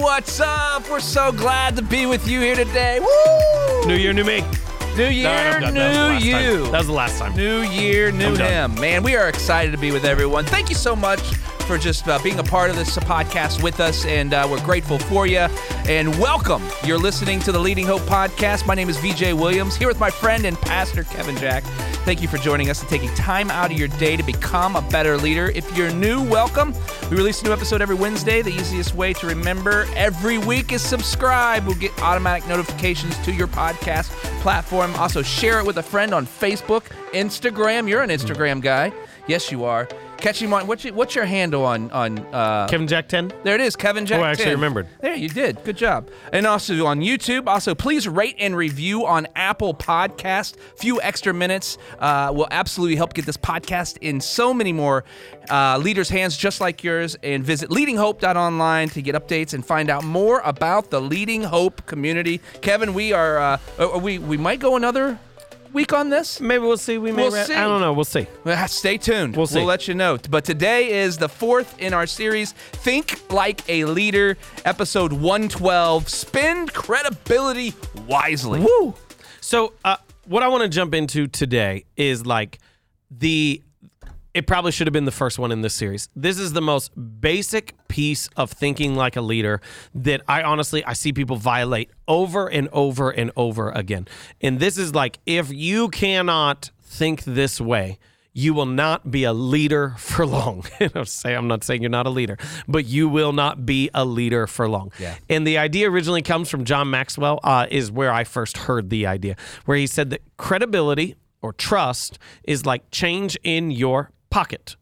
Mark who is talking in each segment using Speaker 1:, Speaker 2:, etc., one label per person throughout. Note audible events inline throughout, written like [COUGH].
Speaker 1: what's up? We're so glad to be with you here today. Woo!
Speaker 2: New year, new me.
Speaker 1: New year,
Speaker 2: No,
Speaker 1: new
Speaker 2: that was the last
Speaker 1: you.
Speaker 2: time. That was the last time.
Speaker 1: New year, new him. Man, we are excited to be with everyone. Thank you so much for just uh, being a part of this podcast with us, and uh, we're grateful for you. And welcome. You're listening to the Leading Hope podcast. My name is VJ Williams, here with my friend and pastor Kevin Jack. Thank you for joining us and taking time out of your day to become a better leader. If you're new, welcome. We release a new episode every Wednesday. The easiest way to remember every week is subscribe. We'll get automatic notifications to your podcast platform. Also, share it with a friend on Facebook, Instagram. You're an Instagram guy. Yes, you are. Catch him on what's your, what's your handle on on uh,
Speaker 2: Kevin Jack 10.
Speaker 1: there it is, Kevin Jack.
Speaker 2: Oh, I actually
Speaker 1: 10.
Speaker 2: remembered.
Speaker 1: There, you did. Good job. And also on YouTube. Also, please rate and review on Apple Podcast. Few extra minutes uh, will absolutely help get this podcast in so many more uh, leaders' hands, just like yours. And visit leadinghope.online to get updates and find out more about the Leading Hope community. Kevin, we are. Uh, uh, we we might go another week on this.
Speaker 2: Maybe we'll see. We may.
Speaker 1: We'll
Speaker 2: ra-
Speaker 1: see.
Speaker 2: I don't know. We'll see.
Speaker 1: Well, Stay tuned.
Speaker 2: We'll see.
Speaker 1: We'll let you know. But today is the fourth in our series, Think Like a Leader, episode 112 Spend Credibility Wisely.
Speaker 2: Woo! So, uh, what I want to jump into today is like the. It probably should have been the first one in this series. This is the most basic piece of thinking like a leader that I honestly I see people violate over and over and over again. And this is like if you cannot think this way, you will not be a leader [LAUGHS] for long. [LAUGHS] Say I'm not saying you're not a leader, but you will not be a leader for long.
Speaker 1: Yeah.
Speaker 2: And the idea originally comes from John Maxwell, uh, is where I first heard the idea, where he said that credibility or trust is like change in your pocket.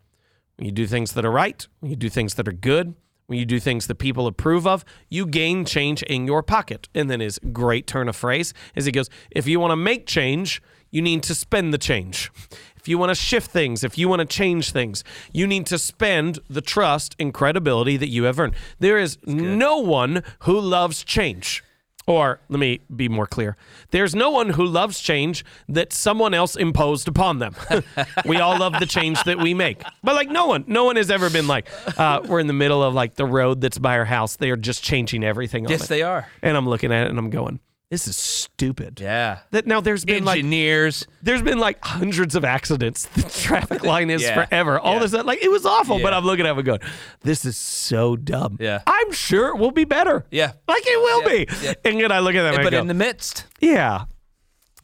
Speaker 2: When you do things that are right, when you do things that are good, when you do things that people approve of, you gain change in your pocket. And then his great turn of phrase is he goes, if you want to make change, you need to spend the change. If you want to shift things, if you want to change things, you need to spend the trust and credibility that you have earned. There is no one who loves change. Or let me be more clear. There's no one who loves change that someone else imposed upon them. [LAUGHS] we all love the change that we make. But like no one, no one has ever been like, uh, we're in the middle of like the road that's by our house. They are just changing everything on
Speaker 1: Yes,
Speaker 2: it.
Speaker 1: they are.
Speaker 2: And I'm looking at it and I'm going, this is stupid.
Speaker 1: Yeah.
Speaker 2: That now there's been like
Speaker 1: Engineers.
Speaker 2: there's been like hundreds of accidents. The traffic [LAUGHS] line is
Speaker 1: Yeah.
Speaker 2: forever. All
Speaker 1: Yeah.
Speaker 2: this like it was awful, but I'm looking at it and going, this is so dumb.
Speaker 1: Yeah.
Speaker 2: I'm sure it will be better.
Speaker 1: Yeah.
Speaker 2: Like it will
Speaker 1: Yeah.
Speaker 2: be.
Speaker 1: Yeah.
Speaker 2: And then I look at that
Speaker 1: but
Speaker 2: go,
Speaker 1: in the midst.
Speaker 2: yeah.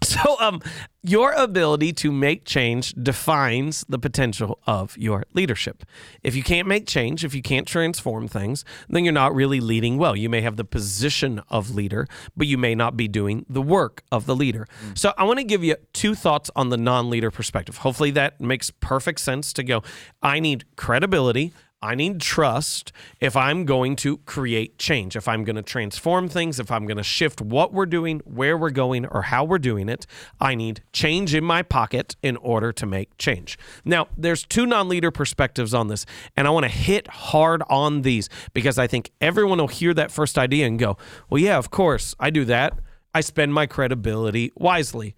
Speaker 2: [LAUGHS] So um your ability to make change defines the potential of your leadership. If you can't make change, if you can't transform things, then you're not really leading well. You may have the position of leader, but you may not be doing the work of the leader. So I want to give you two thoughts on the non-leader perspective. Hopefully that makes perfect sense to go I need credibility I need trust if I'm going to create change, if I'm going to transform things, if I'm going to shift what we're doing, where we're going, or how we're doing it. I need change in my pocket in order to make change. Now, there's two non leader perspectives on this, and I want to hit hard on these because I think everyone will hear that first idea and go, well, yeah, of course, I do that. I spend my credibility wisely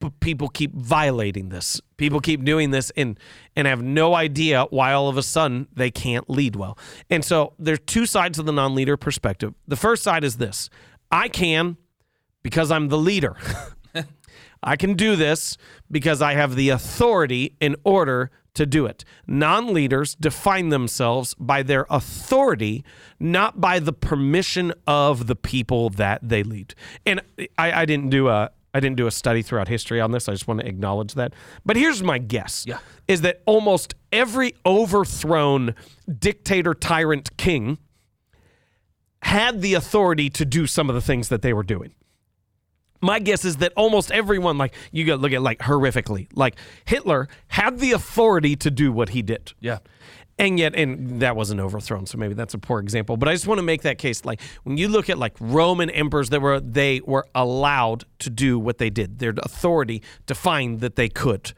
Speaker 2: but people keep violating this. People keep doing this and and have no idea why all of a sudden they can't lead well. And so there's two sides of the non-leader perspective. The first side is this. I can because I'm the leader. [LAUGHS] I can do this because I have the authority in order to do it. Non leaders define themselves by their authority, not by the permission of the people that they lead. And I, I didn't do a I didn't do a study throughout history on this. I just want to acknowledge that. But here's my guess
Speaker 1: Yeah.
Speaker 2: is that almost every overthrown dictator tyrant king had the authority to do some of the things that they were doing my guess is that almost everyone, like you got to look at like horrifically, like Hitler had the authority to do what he did.
Speaker 1: Yeah.
Speaker 2: And yet, and that wasn't overthrown, so maybe that's a poor example. But I just want to make that case. Like when you look at like Roman emperors, that were they were allowed to do what they did. Their authority defined that they could.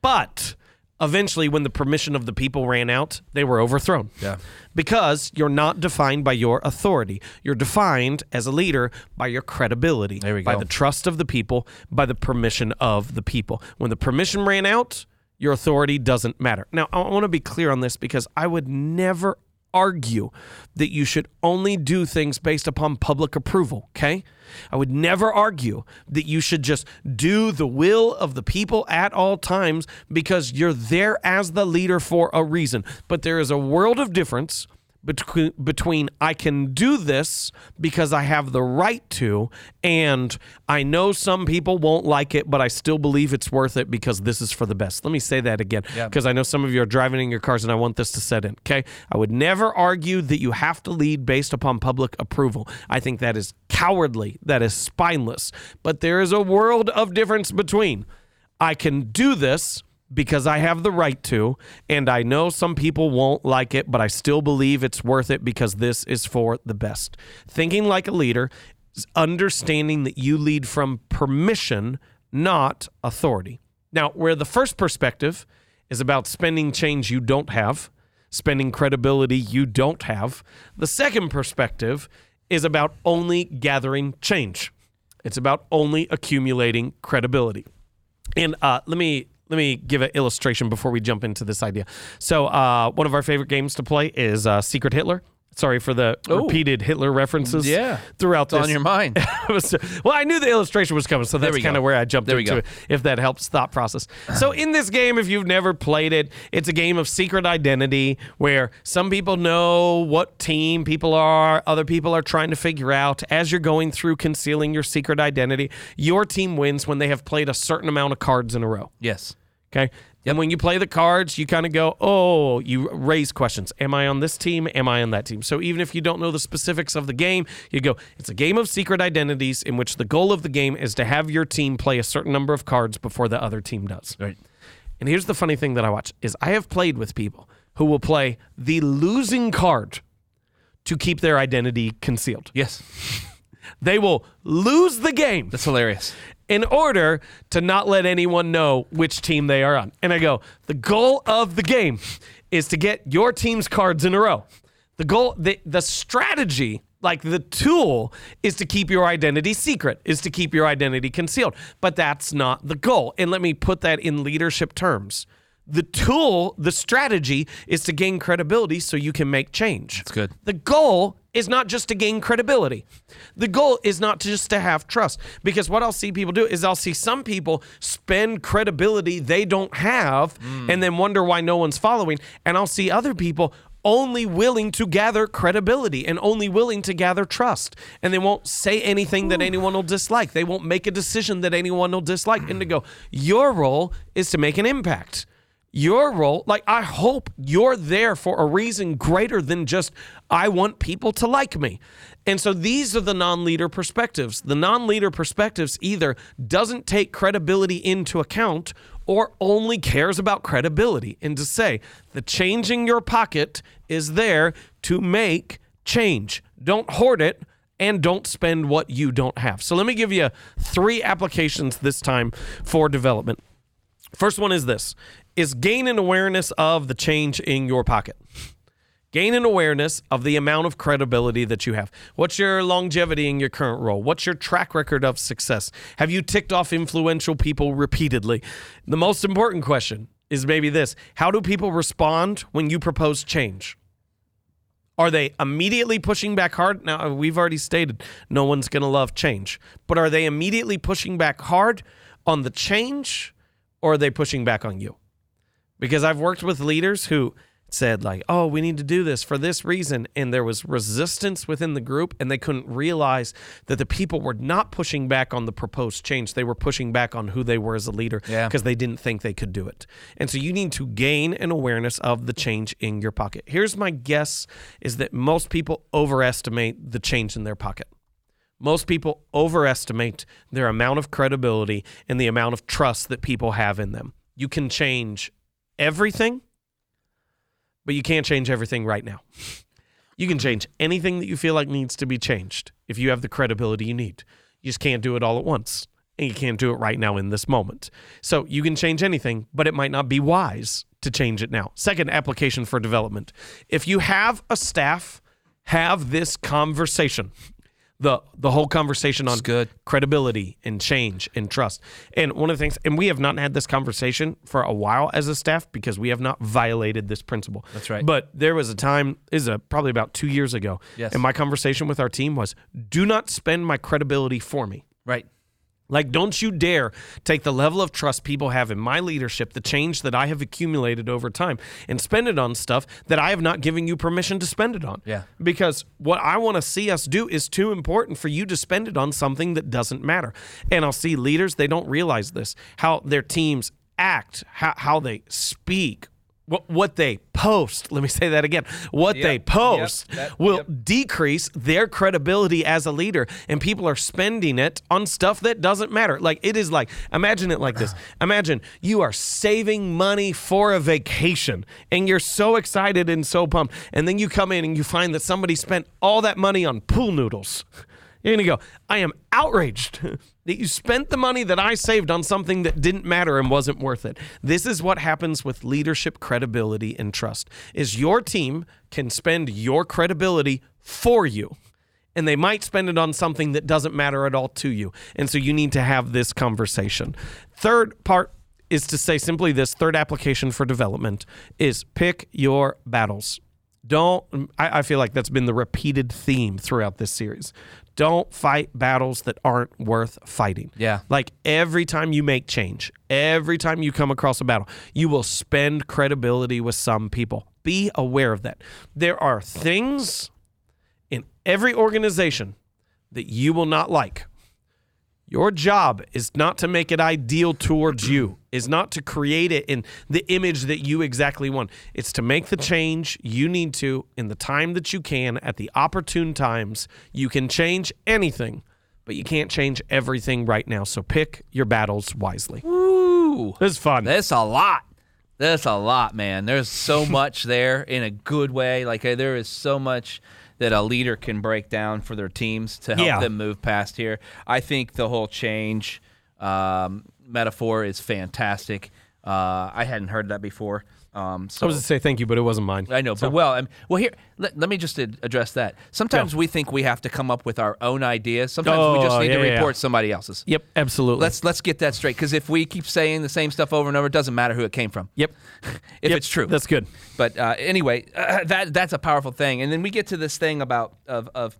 Speaker 2: But eventually, when the permission of the people ran out, they were overthrown.
Speaker 1: Yeah.
Speaker 2: Because you're not defined by your authority. You're defined as a leader by your credibility,
Speaker 1: There we
Speaker 2: by the trust of the people, by the permission of the people. When the permission ran out, your authority doesn't matter. Now, I want to be clear on this because I would never, argue that you should only do things based upon public approval, okay? I would never argue that you should just do the will of the people at all times because you're there as the leader for a reason. But there is a world of difference between between I can do this because I have the right to and I know some people won't like it but I still believe it's worth it because this is for the best. Let me say that again
Speaker 1: Yeah.
Speaker 2: because I know some of you are driving in your cars and I want this to set in, okay? I would never argue that you have to lead based upon public approval. I think that is cowardly, that is spineless. But there is a world of difference between I can do this because I have the right to, and I know some people won't like it, but I still believe it's worth it because this is for the best. Thinking like a leader is understanding that you lead from permission, not authority. Now, where the first perspective is about spending change you don't have, spending credibility you don't have, the second perspective is about only gathering change. It's about only accumulating credibility. And uh, let me let me give an illustration before we jump into this idea. So uh, one of our favorite games to play is uh, Secret Hitler. Sorry for the
Speaker 1: Oh.
Speaker 2: repeated Hitler references.
Speaker 1: Yeah.
Speaker 2: throughout
Speaker 1: It's
Speaker 2: this.
Speaker 1: on your mind. [LAUGHS]
Speaker 2: Well, I knew the illustration was coming, so that's kind of where I jumped
Speaker 1: There
Speaker 2: into it. If that helps thought process. So in this game, if you've never played it, it's a game of secret identity where some people know what team people are, other people are trying to figure out as you're going through concealing your secret identity. Your team wins when they have played a certain amount of cards in a row.
Speaker 1: Yes.
Speaker 2: Okay. And when you play the cards, you kind of go, oh, you raise questions. Am I on this team? Am I on that team? So even if you don't know the specifics of the game, you go, it's a game of secret identities in which the goal of the game is to have your team play a certain number of cards before the other team does.
Speaker 1: Right.
Speaker 2: And here's the funny thing that I watch is I have played with people who will play the losing card to keep their identity concealed.
Speaker 1: Yes.
Speaker 2: They will lose the game
Speaker 1: That's hilarious.
Speaker 2: in order to not let anyone know which team they are on. And I go, the goal of the game is to get your team's cards in a row. The goal, the, the strategy, like the tool, is to keep your identity secret, is to keep your identity concealed. But that's not the goal. And let me put that in leadership terms. The tool, the strategy, is to gain credibility so you can make change.
Speaker 1: That's good.
Speaker 2: The goal is not just to gain credibility. The goal is not just to have trust. Because what I'll see people do is I'll see some people spend credibility they don't have and then wonder why no one's following. And I'll see other people only willing to gather credibility and only willing to gather trust. And they won't say anything that anyone will dislike. They won't make a decision that anyone will dislike. And to go, your role is to make an impact. Your role, like, I hope you're there for a reason greater than just, I want people to like me. And so these are the non leader perspectives. The non leader perspectives either doesn't take credibility into account or only cares about credibility. And to say, the change in your pocket is there to make change. Don't hoard it and don't spend what you don't have. So let me give you three applications this time for development. First one is this is gain an awareness of the change in your pocket. Gain an awareness of the amount of credibility that you have. What's your longevity in your current role? What's your track record of success? Have you ticked off influential people repeatedly? The most important question is maybe this How do people respond when you propose change? Are they immediately pushing back hard? Now, we've already stated no one's going to love change, but are they immediately pushing back hard on the change or are they pushing back on you? Because I've worked with leaders who said, like, oh, we need to do this for this reason. And there was resistance within the group, and they couldn't realize that the people were not pushing back on the proposed change. They were pushing back on who they were as a leader
Speaker 1: Yeah.
Speaker 2: because they didn't think they could do it. And so you need to gain an awareness of the change in your pocket. Here's my guess is that most people overestimate the change in their pocket. Most people overestimate their amount of credibility and the amount of trust that people have in them. You can change everything, but you can't change everything right now. You can change anything that you feel like needs to be changed if you have the credibility you need. You just can't do it all at once. And you can't do it right now in this moment. So you can change anything, but it might not be wise to change it now. Second application for development. If you have a staff, have this conversation. The the whole conversation on
Speaker 1: good.
Speaker 2: credibility and change and trust. And one of the things, and we have not had this conversation for a while as a staff because we have not violated this principle.
Speaker 1: That's right.
Speaker 2: But there was a time, is a probably about two years ago,
Speaker 1: Yes.
Speaker 2: and my conversation with our team was, "Do not spend my credibility for me."
Speaker 1: Right.
Speaker 2: Like, don't you dare take the level of trust people have in my leadership, the change that I have accumulated over time, and spend it on stuff that I have not given you permission to spend it on.
Speaker 1: Yeah.
Speaker 2: Because what I want to see us do is too important for you to spend it on something that doesn't matter. And I'll see leaders, they don't realize this, how their teams act, how, how they speak. What, what they post, let me say that again. What
Speaker 1: Yep,
Speaker 2: they
Speaker 1: yep,
Speaker 2: post
Speaker 1: that-
Speaker 2: will
Speaker 1: yep.
Speaker 2: decrease their credibility as a leader and people are spending it on stuff that doesn't matter like it is like imagine it like this [SIGHS] imagine you are saving money for a vacation and you're so excited and so pumped and then you come in and you find that somebody spent all that money on pool noodles [LAUGHS] you're gonna go i am outraged [LAUGHS] that you spent the money that i saved on something that didn't matter and wasn't worth it this is what happens with leadership credibility and trust is your team can spend your credibility for you and they might spend it on something that doesn't matter at all to you. And so you need to have this conversation. Third part is to say simply this third application for development is pick your battles. Don't, I, I feel like that's been the repeated theme throughout this series. Don't fight battles that aren't worth fighting.
Speaker 1: Yeah.
Speaker 2: Like every time you make change, every time you come across a battle, you will spend credibility with some people. Be aware of that. There are things in every organization that you will not like. Your job is not to make it ideal towards you, is not to create it in the image that you exactly want. It's to make the change you need to in the time that you can at the opportune times. You can change anything, but you can't change everything right now. So pick your battles wisely.
Speaker 1: Ooh.
Speaker 2: This is fun.
Speaker 1: That's a lot. That's a lot, man. There's so [LAUGHS] much there in a good way. Like uh, there is so much that a leader can break down for their teams to help
Speaker 2: Yeah.
Speaker 1: them move past here. I think the whole change um, metaphor is fantastic. Uh, I hadn't heard that before. Um, so
Speaker 2: I was to say thank you, but it wasn't mine.
Speaker 1: I know, but well, um, well here. Let, let me just address that. Sometimes we think we have to come up with our own ideas. Sometimes we just
Speaker 2: Oh,
Speaker 1: need to
Speaker 2: yeah, yeah,
Speaker 1: report
Speaker 2: yeah.
Speaker 1: somebody else's.
Speaker 2: Yep, absolutely.
Speaker 1: Let's let's get that straight. Because if we keep saying the same stuff over and over, it doesn't matter who it came from.
Speaker 2: yep. [LAUGHS]
Speaker 1: If
Speaker 2: Yep,
Speaker 1: it's true.
Speaker 2: That's good.
Speaker 1: But uh, anyway, uh, that that's a powerful thing. And then we get to this thing about of of.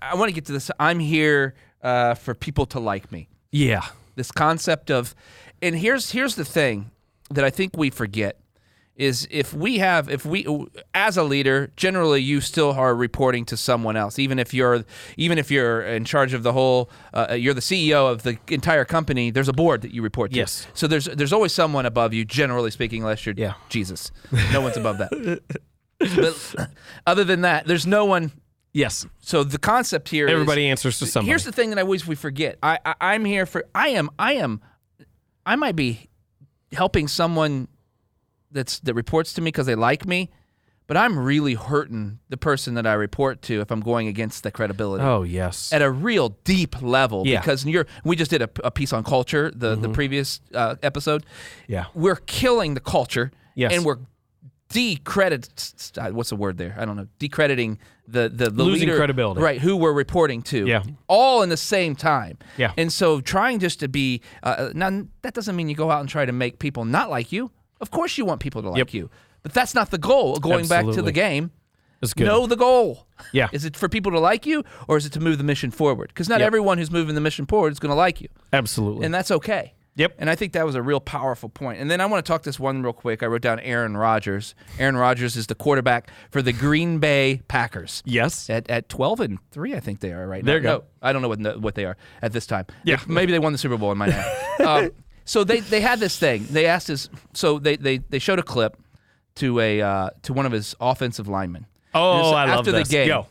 Speaker 1: I want to get to this. I'm here uh, for people to like me.
Speaker 2: Yeah.
Speaker 1: This concept of, and here's here's the thing that I think we forget is if we have if we as a leader generally you still are reporting to someone else even if you're even if you're in charge of the whole uh, you're the CEO of the entire company there's a board that you report to
Speaker 2: Yes.
Speaker 1: so there's there's always someone above you generally speaking unless you're
Speaker 2: Yeah.
Speaker 1: Jesus no one's above that [LAUGHS] but other than that there's no one
Speaker 2: Yes.
Speaker 1: so the concept here
Speaker 2: Everybody answers to somebody.
Speaker 1: Here's the thing that I always we forget. I, I I'm here for. I am. I am. I might be helping someone that's that reports to me because they like me, but I'm really hurting the person that I report to if I'm going against the credibility.
Speaker 2: oh, yes.
Speaker 1: At a real deep level,
Speaker 2: Yeah.
Speaker 1: because you're. We just did a, a piece on culture, the the previous uh, episode.
Speaker 2: Yeah.
Speaker 1: we're killing the culture,
Speaker 2: Yes.
Speaker 1: and we're decredit. What's the word there? I don't know. Decrediting the the, the
Speaker 2: Losing
Speaker 1: leader,
Speaker 2: credibility.
Speaker 1: right? Who we're reporting to,
Speaker 2: Yeah.
Speaker 1: all in the same time.
Speaker 2: Yeah.
Speaker 1: And so trying just to be uh, now that doesn't mean you go out and try to make people not like you. Of course you want people to like
Speaker 2: Yep.
Speaker 1: you. But that's not the goal. Going back to the game,
Speaker 2: That's good.
Speaker 1: know the goal.
Speaker 2: Yeah.
Speaker 1: Is it for people to like you or is it to move the mission forward? Because not
Speaker 2: Yep.
Speaker 1: everyone who's moving the mission forward is going to like you.
Speaker 2: Absolutely.
Speaker 1: And that's okay.
Speaker 2: Yep.
Speaker 1: And I think that was a real powerful point. And then I want to talk this one real quick. I wrote down Aaron Rodgers. Aaron Rodgers is the quarterback for the Green Bay Packers.
Speaker 2: yes.
Speaker 1: At, at 12 and 3, I think they are right
Speaker 2: There you go.
Speaker 1: No, I don't know what, what they are at this time.
Speaker 2: Yeah.
Speaker 1: If- Maybe they won the Super Bowl in my name. um, so they, they had this thing. They asked us, so they, they, they showed a clip to a uh, to one of his offensive linemen.
Speaker 2: Oh, I love
Speaker 1: after
Speaker 2: this.
Speaker 1: the game
Speaker 2: Go.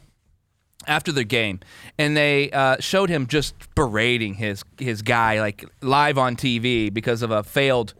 Speaker 1: After the game, and they uh, showed him just berating his his guy like live on TV because of a failed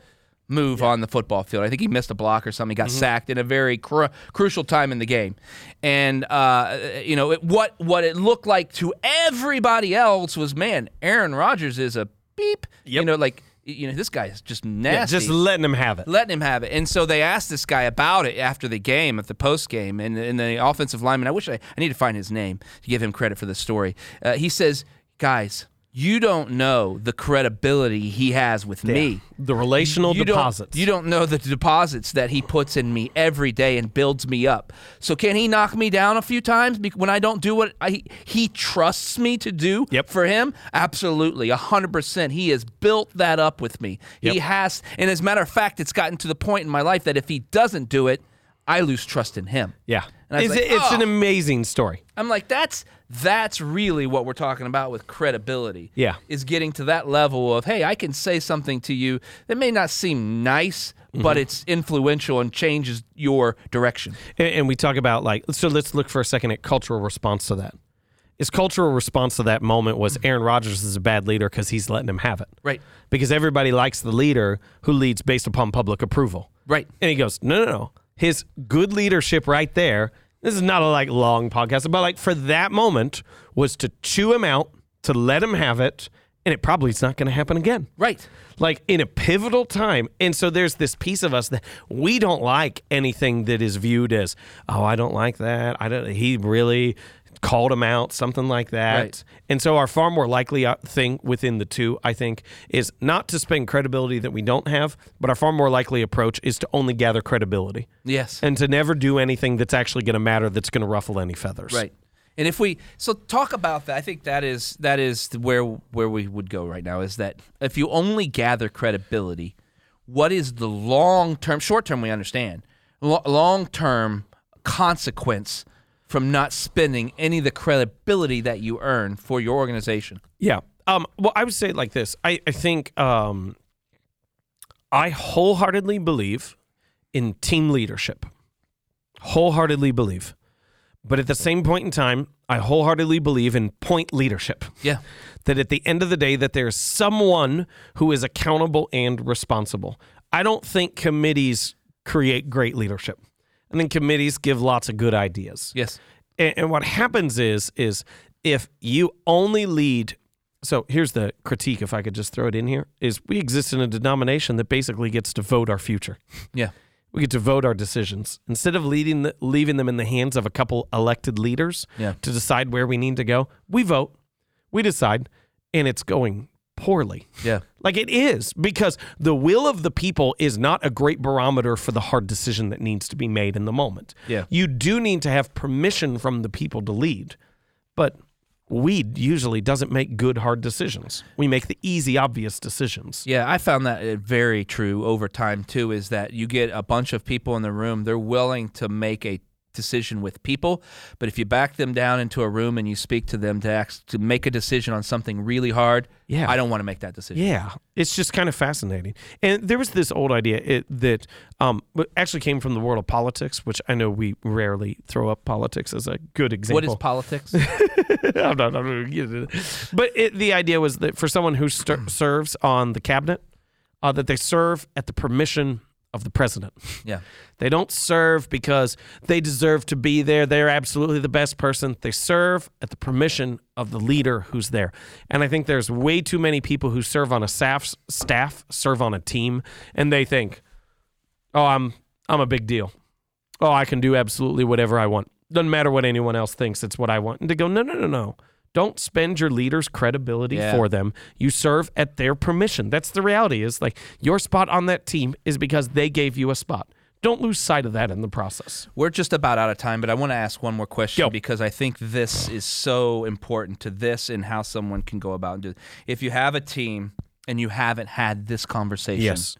Speaker 1: move on the football field. I think he missed a block or something. He got
Speaker 2: Mm-hmm.
Speaker 1: sacked in a very cru- crucial time in the game, and uh, you know it, what what it looked like to everybody else was man, Aaron Rodgers is a beep. You know, like you know, this guy is just
Speaker 2: Yeah,
Speaker 1: nasty.
Speaker 2: just letting him have it.
Speaker 1: letting him have it. And so they asked this guy about it after the game, at the post game, and, and the offensive lineman. I wish I, I need to find his name to give him credit for this story. Uh, he says, "Guys, you don't know the credibility he has with me."
Speaker 2: The relational
Speaker 1: you
Speaker 2: deposits.
Speaker 1: Don't, you don't know the deposits that he puts in me every day and builds me up. So can he knock me down a few times when I don't do what I, he trusts me to do
Speaker 2: Yep.
Speaker 1: for him? Absolutely, hundred percent. He has built that up with me. He has, and as a matter of fact, it's gotten to the point in my life that if he doesn't do it, I lose trust in him.
Speaker 2: yeah.
Speaker 1: And
Speaker 2: It's,
Speaker 1: like,
Speaker 2: it's an
Speaker 1: "Oh."
Speaker 2: amazing story.
Speaker 1: I'm like, that's that's really what we're talking about with credibility.
Speaker 2: Yeah.
Speaker 1: Is getting to that level of, hey, I can say something to you that may not seem nice,
Speaker 2: Mm-hmm.
Speaker 1: but it's influential and changes your direction.
Speaker 2: And, and we talk about like so. Let's look for a second at cultural response to that. His cultural response to that moment was Aaron Rodgers is a bad leader because he's letting him have it.
Speaker 1: Right.
Speaker 2: Because everybody likes the leader who leads based upon public approval.
Speaker 1: Right.
Speaker 2: And he goes, no, no, no. His good leadership right there. This is not a like long podcast, but like for that moment was to chew him out, to let him have it, and it probably is not going to happen again
Speaker 1: Right.
Speaker 2: like in a pivotal time. And so there's this piece of us that we don't like anything that is viewed as, oh, I don't like that. I don't. He really called him out, something like that.
Speaker 1: Right.
Speaker 2: And so our far more likely uh, thing within the two, I think, is not to spend credibility that we don't have, but our far more likely approach is to only gather credibility
Speaker 1: Yes.
Speaker 2: and to never do anything that's actually going to matter that's going to ruffle any feathers.
Speaker 1: Right. And if we so talk about that, I think that is that is where where we would go right now is that if you only gather credibility, what is the long term? Short term, we understand. Long term consequence from not spending any of the credibility that you earn for your organization.
Speaker 2: Yeah. Um, well, I would say it like this. I, I think um, I wholeheartedly believe in team leadership. Wholeheartedly believe. But at the same point in time, I wholeheartedly believe in point leadership.
Speaker 1: Yeah.
Speaker 2: That at the end of the day, that there's someone who is accountable and responsible. I don't think committees create great leadership. I think committees give lots of good ideas.
Speaker 1: Yes.
Speaker 2: And, and what happens is is if you only lead so here's the critique if I could just throw it in here is we exist in a denomination that basically gets to vote our future.
Speaker 1: Yeah.
Speaker 2: We get to vote our decisions instead of leading the, leaving them in the hands of a couple elected leaders
Speaker 1: Yeah.
Speaker 2: to decide where we need to go. We vote, we decide, and it's going poorly.
Speaker 1: Yeah.
Speaker 2: Like it is because the will of the people is not a great barometer for the hard decision that needs to be made in the moment.
Speaker 1: Yeah.
Speaker 2: You do need to have permission from the people to lead, but weed usually doesn't make good hard decisions. We make the easy obvious decisions.
Speaker 1: Yeah, I found that uh, very true over time too. Is that you get a bunch of people in the room, they're willing to make a decision with people, but if you back them down into a room and you speak to them to act, to make a decision on something really hard,
Speaker 2: Yeah.
Speaker 1: I don't want to make that decision.
Speaker 2: Yeah, it's just kind of fascinating. And there was this old idea it, that um, actually came from the world of politics, which I know we rarely throw up politics as a good example.
Speaker 1: What is politics? [LAUGHS]
Speaker 2: I'm not, I'm not it. But it, the idea was that for someone who ster- serves on the cabinet, uh, that they serve at the permission of the president.
Speaker 1: yeah, [LAUGHS]
Speaker 2: They don't serve because they deserve to be there. They're absolutely the best person. They serve at the permission of the leader who's there. And I think there's way too many people who serve on a staff, staff serve on a team, and they think, "Oh, I'm I'm a big deal. Oh, I can do absolutely whatever I want. Doesn't matter what anyone else thinks. It's what I want." And to go, "No, no, no, no." Don't spend your leader's credibility
Speaker 1: Yeah.
Speaker 2: for them. You serve at their permission. That's the reality. Is like your spot on that team is because they gave you a spot. Don't lose sight of that in the process.
Speaker 1: we're just about out of time, but I want to ask one more question because I think this is so important to this and how someone can go about and do. it. If you have a team and you haven't had this conversation, yes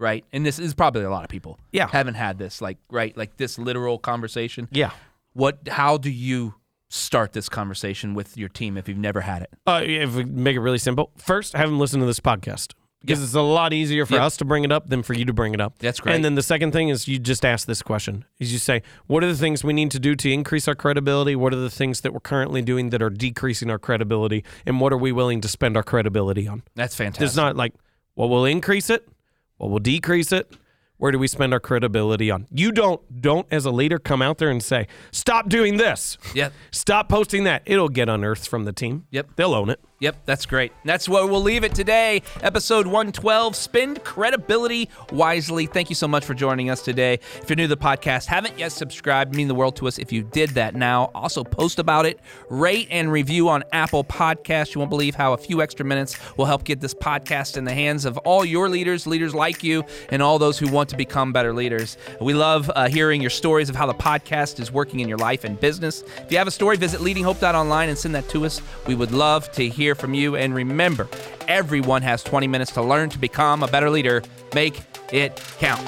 Speaker 1: right? And this is probably a lot of people.
Speaker 2: Yeah.
Speaker 1: Haven't had this like right like this literal conversation.
Speaker 2: Yeah.
Speaker 1: What how do you start this conversation with your team if you've never had it?
Speaker 2: Uh, if we make it really simple, first have them listen to this podcast because
Speaker 1: Yeah.
Speaker 2: it's a lot easier for
Speaker 1: Yeah.
Speaker 2: us to bring it up than for you to bring it up.
Speaker 1: That's great.
Speaker 2: And then the second thing is you just ask this question: is you say, what are the things we need to do to increase our credibility? What are the things that we're currently doing that are decreasing our credibility? And what are we willing to spend our credibility on?
Speaker 1: That's fantastic.
Speaker 2: It's not like, well, we'll increase it, well, we'll decrease it. Where do we spend our credibility on? You don't don't as a leader come out there and say, stop doing this.
Speaker 1: Yep.
Speaker 2: Stop posting that. It'll get unearthed from the team.
Speaker 1: Yep.
Speaker 2: They'll own it.
Speaker 1: Yep, that's great. That's where we'll leave it today. Episode 112 Spend Credibility Wisely. Thank you so much for joining us today. If you're new to the podcast, haven't yet subscribed, mean the world to us if you did that now. Also, post about it, rate and review on Apple Podcasts. You won't believe how a few extra minutes will help get this podcast in the hands of all your leaders, leaders like you, and all those who want to become better leaders. We love uh, hearing your stories of how the podcast is working in your life and business. If you have a story, visit leadinghope.online and send that to us. We would love to hear from you. And remember, everyone has 20 minutes to learn to become a better leader. Make it count.